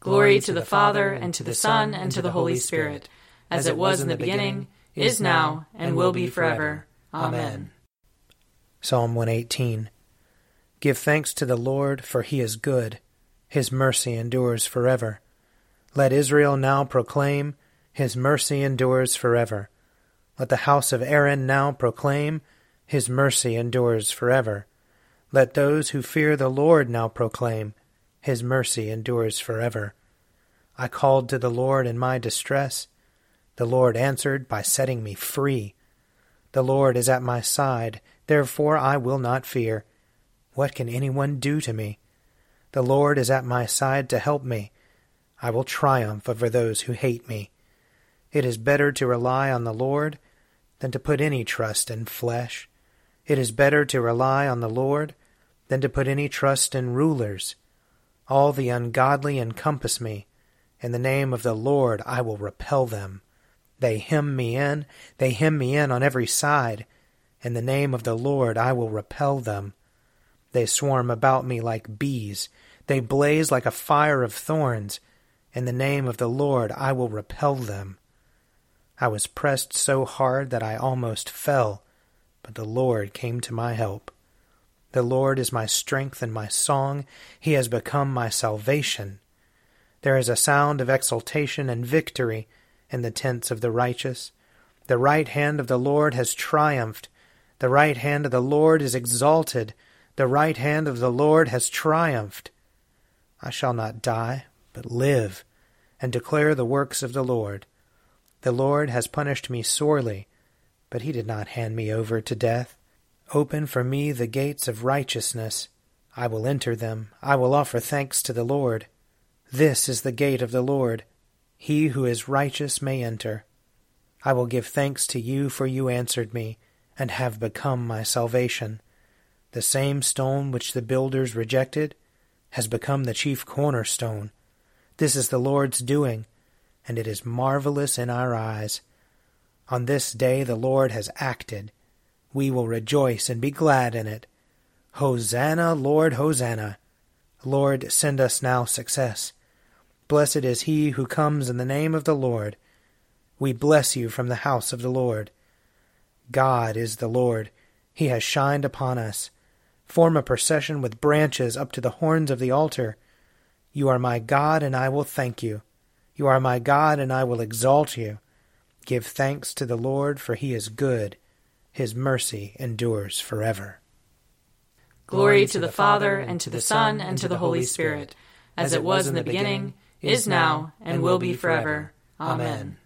Glory to the Father, and to the Son, and to the Holy Spirit, as it was in the beginning, is now, and will be forever. Amen. Psalm 118 Give thanks to the Lord, for he is good. His mercy endures forever. Let Israel now proclaim, His mercy endures forever. Let the house of Aaron now proclaim, His mercy endures forever. Let those who fear the Lord now proclaim, his mercy endures forever. I called to the Lord in my distress. The Lord answered by setting me free. The Lord is at my side, therefore I will not fear. What can anyone do to me? The Lord is at my side to help me. I will triumph over those who hate me. It is better to rely on the Lord than to put any trust in flesh. It is better to rely on the Lord than to put any trust in rulers. All the ungodly encompass me. In the name of the Lord I will repel them. They hem me in, they hem me in on every side. In the name of the Lord I will repel them. They swarm about me like bees, they blaze like a fire of thorns. In the name of the Lord I will repel them. I was pressed so hard that I almost fell, but the Lord came to my help. The Lord is my strength and my song. He has become my salvation. There is a sound of exultation and victory in the tents of the righteous. The right hand of the Lord has triumphed. The right hand of the Lord is exalted. The right hand of the Lord has triumphed. I shall not die, but live, and declare the works of the Lord. The Lord has punished me sorely, but he did not hand me over to death. Open for me the gates of righteousness. I will enter them. I will offer thanks to the Lord. This is the gate of the Lord. He who is righteous may enter. I will give thanks to you, for you answered me, and have become my salvation. The same stone which the builders rejected has become the chief cornerstone. This is the Lord's doing, and it is marvelous in our eyes. On this day the Lord has acted we will rejoice and be glad in it. Hosanna, Lord, Hosanna. Lord, send us now success. Blessed is he who comes in the name of the Lord. We bless you from the house of the Lord. God is the Lord. He has shined upon us. Form a procession with branches up to the horns of the altar. You are my God, and I will thank you. You are my God, and I will exalt you. Give thanks to the Lord, for he is good his mercy endures forever. Glory to the Father, and to the Son, and to the Holy Spirit, as it was in the beginning, is now, and will be forever. Amen.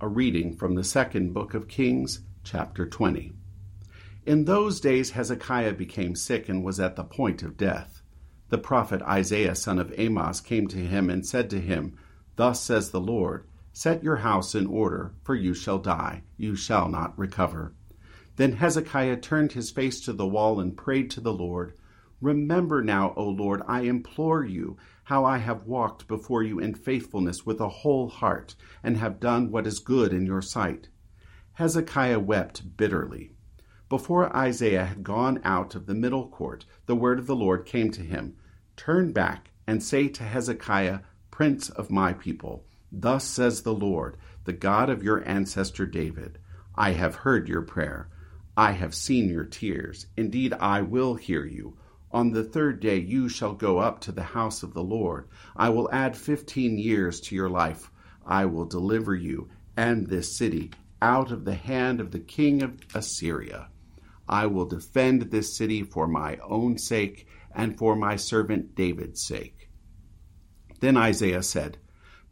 A reading from the second book of Kings, chapter 20. In those days Hezekiah became sick and was at the point of death. The prophet Isaiah, son of Amos, came to him and said to him, Thus says the Lord, Set your house in order, for you shall die, you shall not recover. Then Hezekiah turned his face to the wall and prayed to the Lord, Remember now, O Lord, I implore you, how I have walked before you in faithfulness with a whole heart, and have done what is good in your sight. Hezekiah wept bitterly. Before Isaiah had gone out of the middle court, the word of the Lord came to him Turn back and say to Hezekiah, Prince of my people, Thus says the Lord, the God of your ancestor David I have heard your prayer. I have seen your tears. Indeed, I will hear you. On the third day you shall go up to the house of the Lord. I will add fifteen years to your life. I will deliver you and this city out of the hand of the king of Assyria. I will defend this city for my own sake and for my servant David's sake. Then Isaiah said,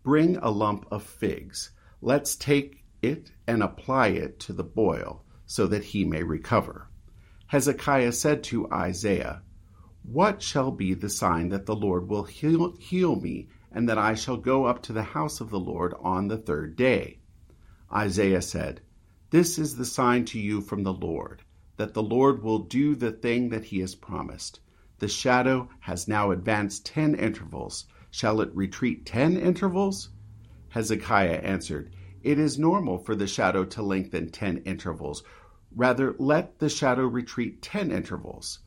Bring a lump of figs. Let's take it and apply it to the boil, so that he may recover. Hezekiah said to Isaiah, What shall be the sign that the Lord will heal, heal me, and that I shall go up to the house of the Lord on the third day? Isaiah said, This is the sign to you from the Lord, that the Lord will do the thing that he has promised. The shadow has now advanced ten intervals. Shall it retreat ten intervals? Hezekiah answered, It is normal for the shadow to lengthen ten intervals. Rather, let the shadow retreat ten intervals.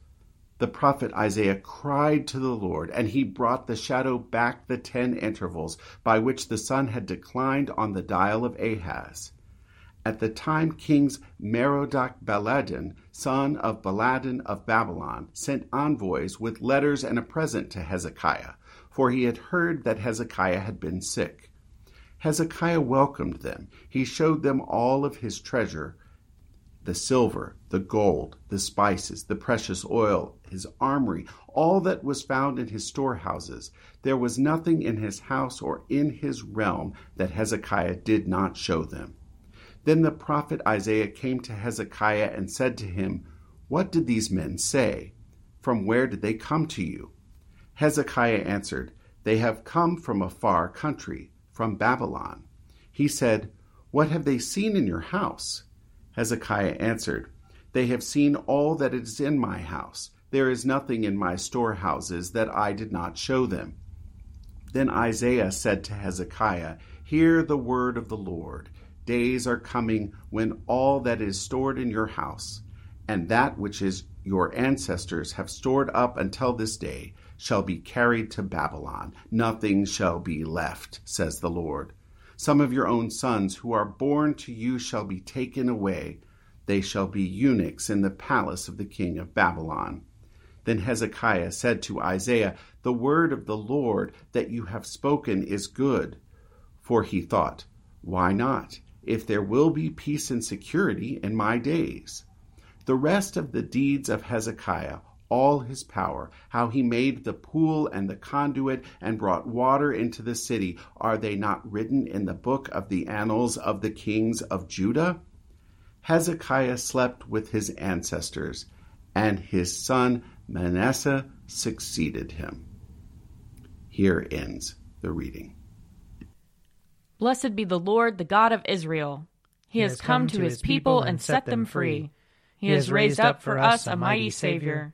The prophet Isaiah cried to the Lord, and he brought the shadow back the ten intervals by which the sun had declined on the dial of Ahaz. At the time Kings Merodach Baladan, son of Baladan of Babylon, sent envoys with letters and a present to Hezekiah, for he had heard that Hezekiah had been sick. Hezekiah welcomed them. He showed them all of his treasure the silver, the gold, the spices, the precious oil, his armory, all that was found in his storehouses. There was nothing in his house or in his realm that Hezekiah did not show them. Then the prophet Isaiah came to Hezekiah and said to him, What did these men say? From where did they come to you? Hezekiah answered, They have come from a far country, from Babylon. He said, What have they seen in your house? Hezekiah answered, They have seen all that is in my house. There is nothing in my storehouses that I did not show them. Then Isaiah said to Hezekiah, Hear the word of the Lord. Days are coming when all that is stored in your house, and that which is your ancestors have stored up until this day, shall be carried to Babylon. Nothing shall be left, says the Lord. Some of your own sons who are born to you shall be taken away. They shall be eunuchs in the palace of the king of Babylon. Then Hezekiah said to Isaiah, The word of the Lord that you have spoken is good. For he thought, Why not, if there will be peace and security in my days? The rest of the deeds of Hezekiah, all his power, how he made the pool and the conduit and brought water into the city, are they not written in the book of the annals of the kings of Judah? Hezekiah slept with his ancestors, and his son Manasseh succeeded him. Here ends the reading. Blessed be the Lord, the God of Israel. He, he has come, come to his people and set them free. He has raised up for us a mighty Savior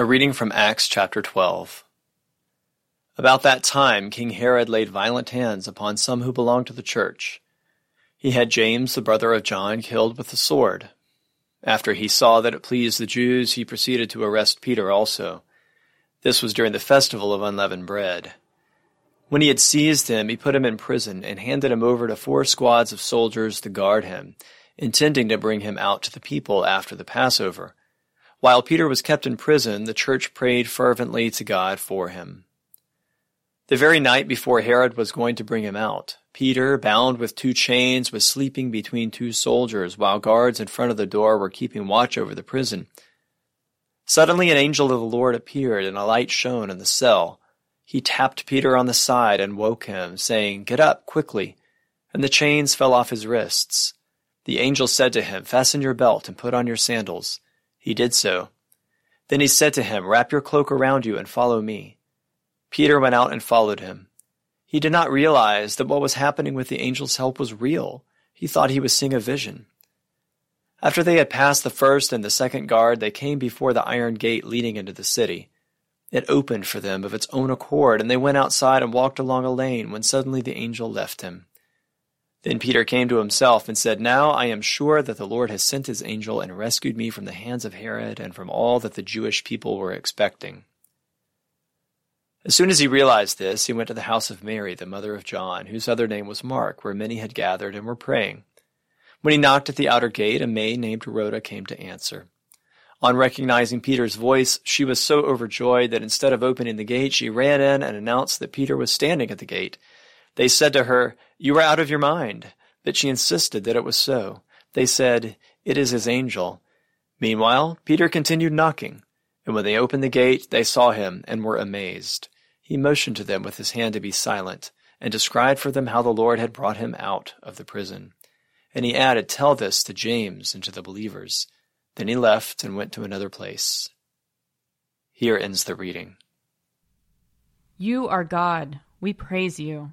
A reading from Acts chapter 12. About that time, King Herod laid violent hands upon some who belonged to the church. He had James, the brother of John, killed with the sword. After he saw that it pleased the Jews, he proceeded to arrest Peter also. This was during the festival of unleavened bread. When he had seized him, he put him in prison and handed him over to four squads of soldiers to guard him, intending to bring him out to the people after the Passover. While Peter was kept in prison, the church prayed fervently to God for him. The very night before Herod was going to bring him out, Peter, bound with two chains, was sleeping between two soldiers while guards in front of the door were keeping watch over the prison. Suddenly an angel of the Lord appeared, and a light shone in the cell. He tapped Peter on the side and woke him, saying, Get up quickly. And the chains fell off his wrists. The angel said to him, Fasten your belt and put on your sandals. He did so. Then he said to him, Wrap your cloak around you and follow me. Peter went out and followed him. He did not realize that what was happening with the angel's help was real. He thought he was seeing a vision. After they had passed the first and the second guard, they came before the iron gate leading into the city. It opened for them of its own accord, and they went outside and walked along a lane when suddenly the angel left him. Then Peter came to himself and said, Now I am sure that the Lord has sent his angel and rescued me from the hands of Herod and from all that the Jewish people were expecting. As soon as he realized this, he went to the house of Mary, the mother of John, whose other name was Mark, where many had gathered and were praying. When he knocked at the outer gate, a maid named Rhoda came to answer. On recognizing Peter's voice, she was so overjoyed that instead of opening the gate, she ran in and announced that Peter was standing at the gate. They said to her, You are out of your mind. But she insisted that it was so. They said, It is his angel. Meanwhile, Peter continued knocking, and when they opened the gate, they saw him and were amazed. He motioned to them with his hand to be silent, and described for them how the Lord had brought him out of the prison. And he added, Tell this to James and to the believers. Then he left and went to another place. Here ends the reading. You are God. We praise you.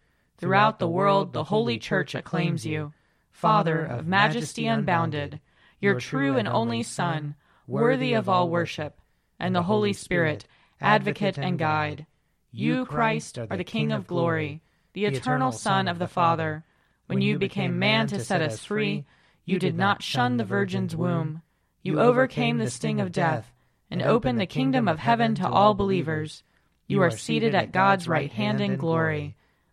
Throughout the world, the holy church acclaims you. Father of majesty unbounded, your true and only Son, worthy of all worship, and the Holy Spirit, advocate and guide. You, Christ, are the King of glory, the eternal Son of the Father. When you became man to set us free, you did not shun the Virgin's womb. You overcame the sting of death and opened the kingdom of heaven to all believers. You are seated at God's right hand in glory.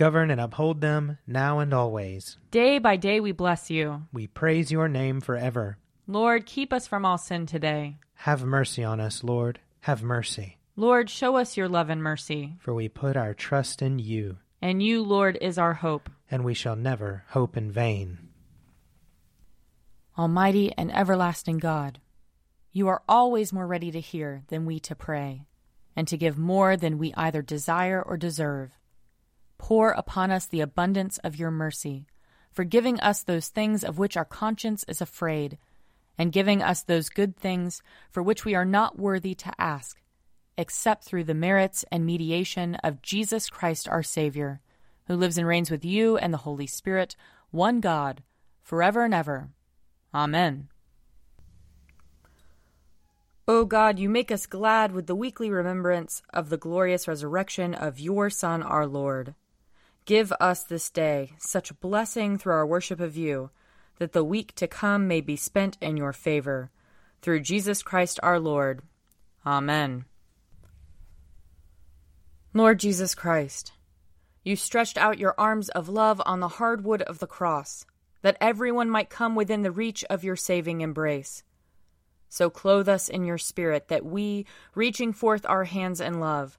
Govern and uphold them now and always. Day by day we bless you. We praise your name forever. Lord, keep us from all sin today. Have mercy on us, Lord. Have mercy. Lord, show us your love and mercy. For we put our trust in you. And you, Lord, is our hope. And we shall never hope in vain. Almighty and everlasting God, you are always more ready to hear than we to pray, and to give more than we either desire or deserve. Pour upon us the abundance of your mercy, forgiving us those things of which our conscience is afraid, and giving us those good things for which we are not worthy to ask, except through the merits and mediation of Jesus Christ our Savior, who lives and reigns with you and the Holy Spirit, one God, forever and ever. Amen. O God, you make us glad with the weekly remembrance of the glorious resurrection of your Son, our Lord. Give us this day such blessing through our worship of you, that the week to come may be spent in your favor. Through Jesus Christ our Lord. Amen. Lord Jesus Christ, you stretched out your arms of love on the hard wood of the cross, that everyone might come within the reach of your saving embrace. So clothe us in your spirit, that we, reaching forth our hands in love,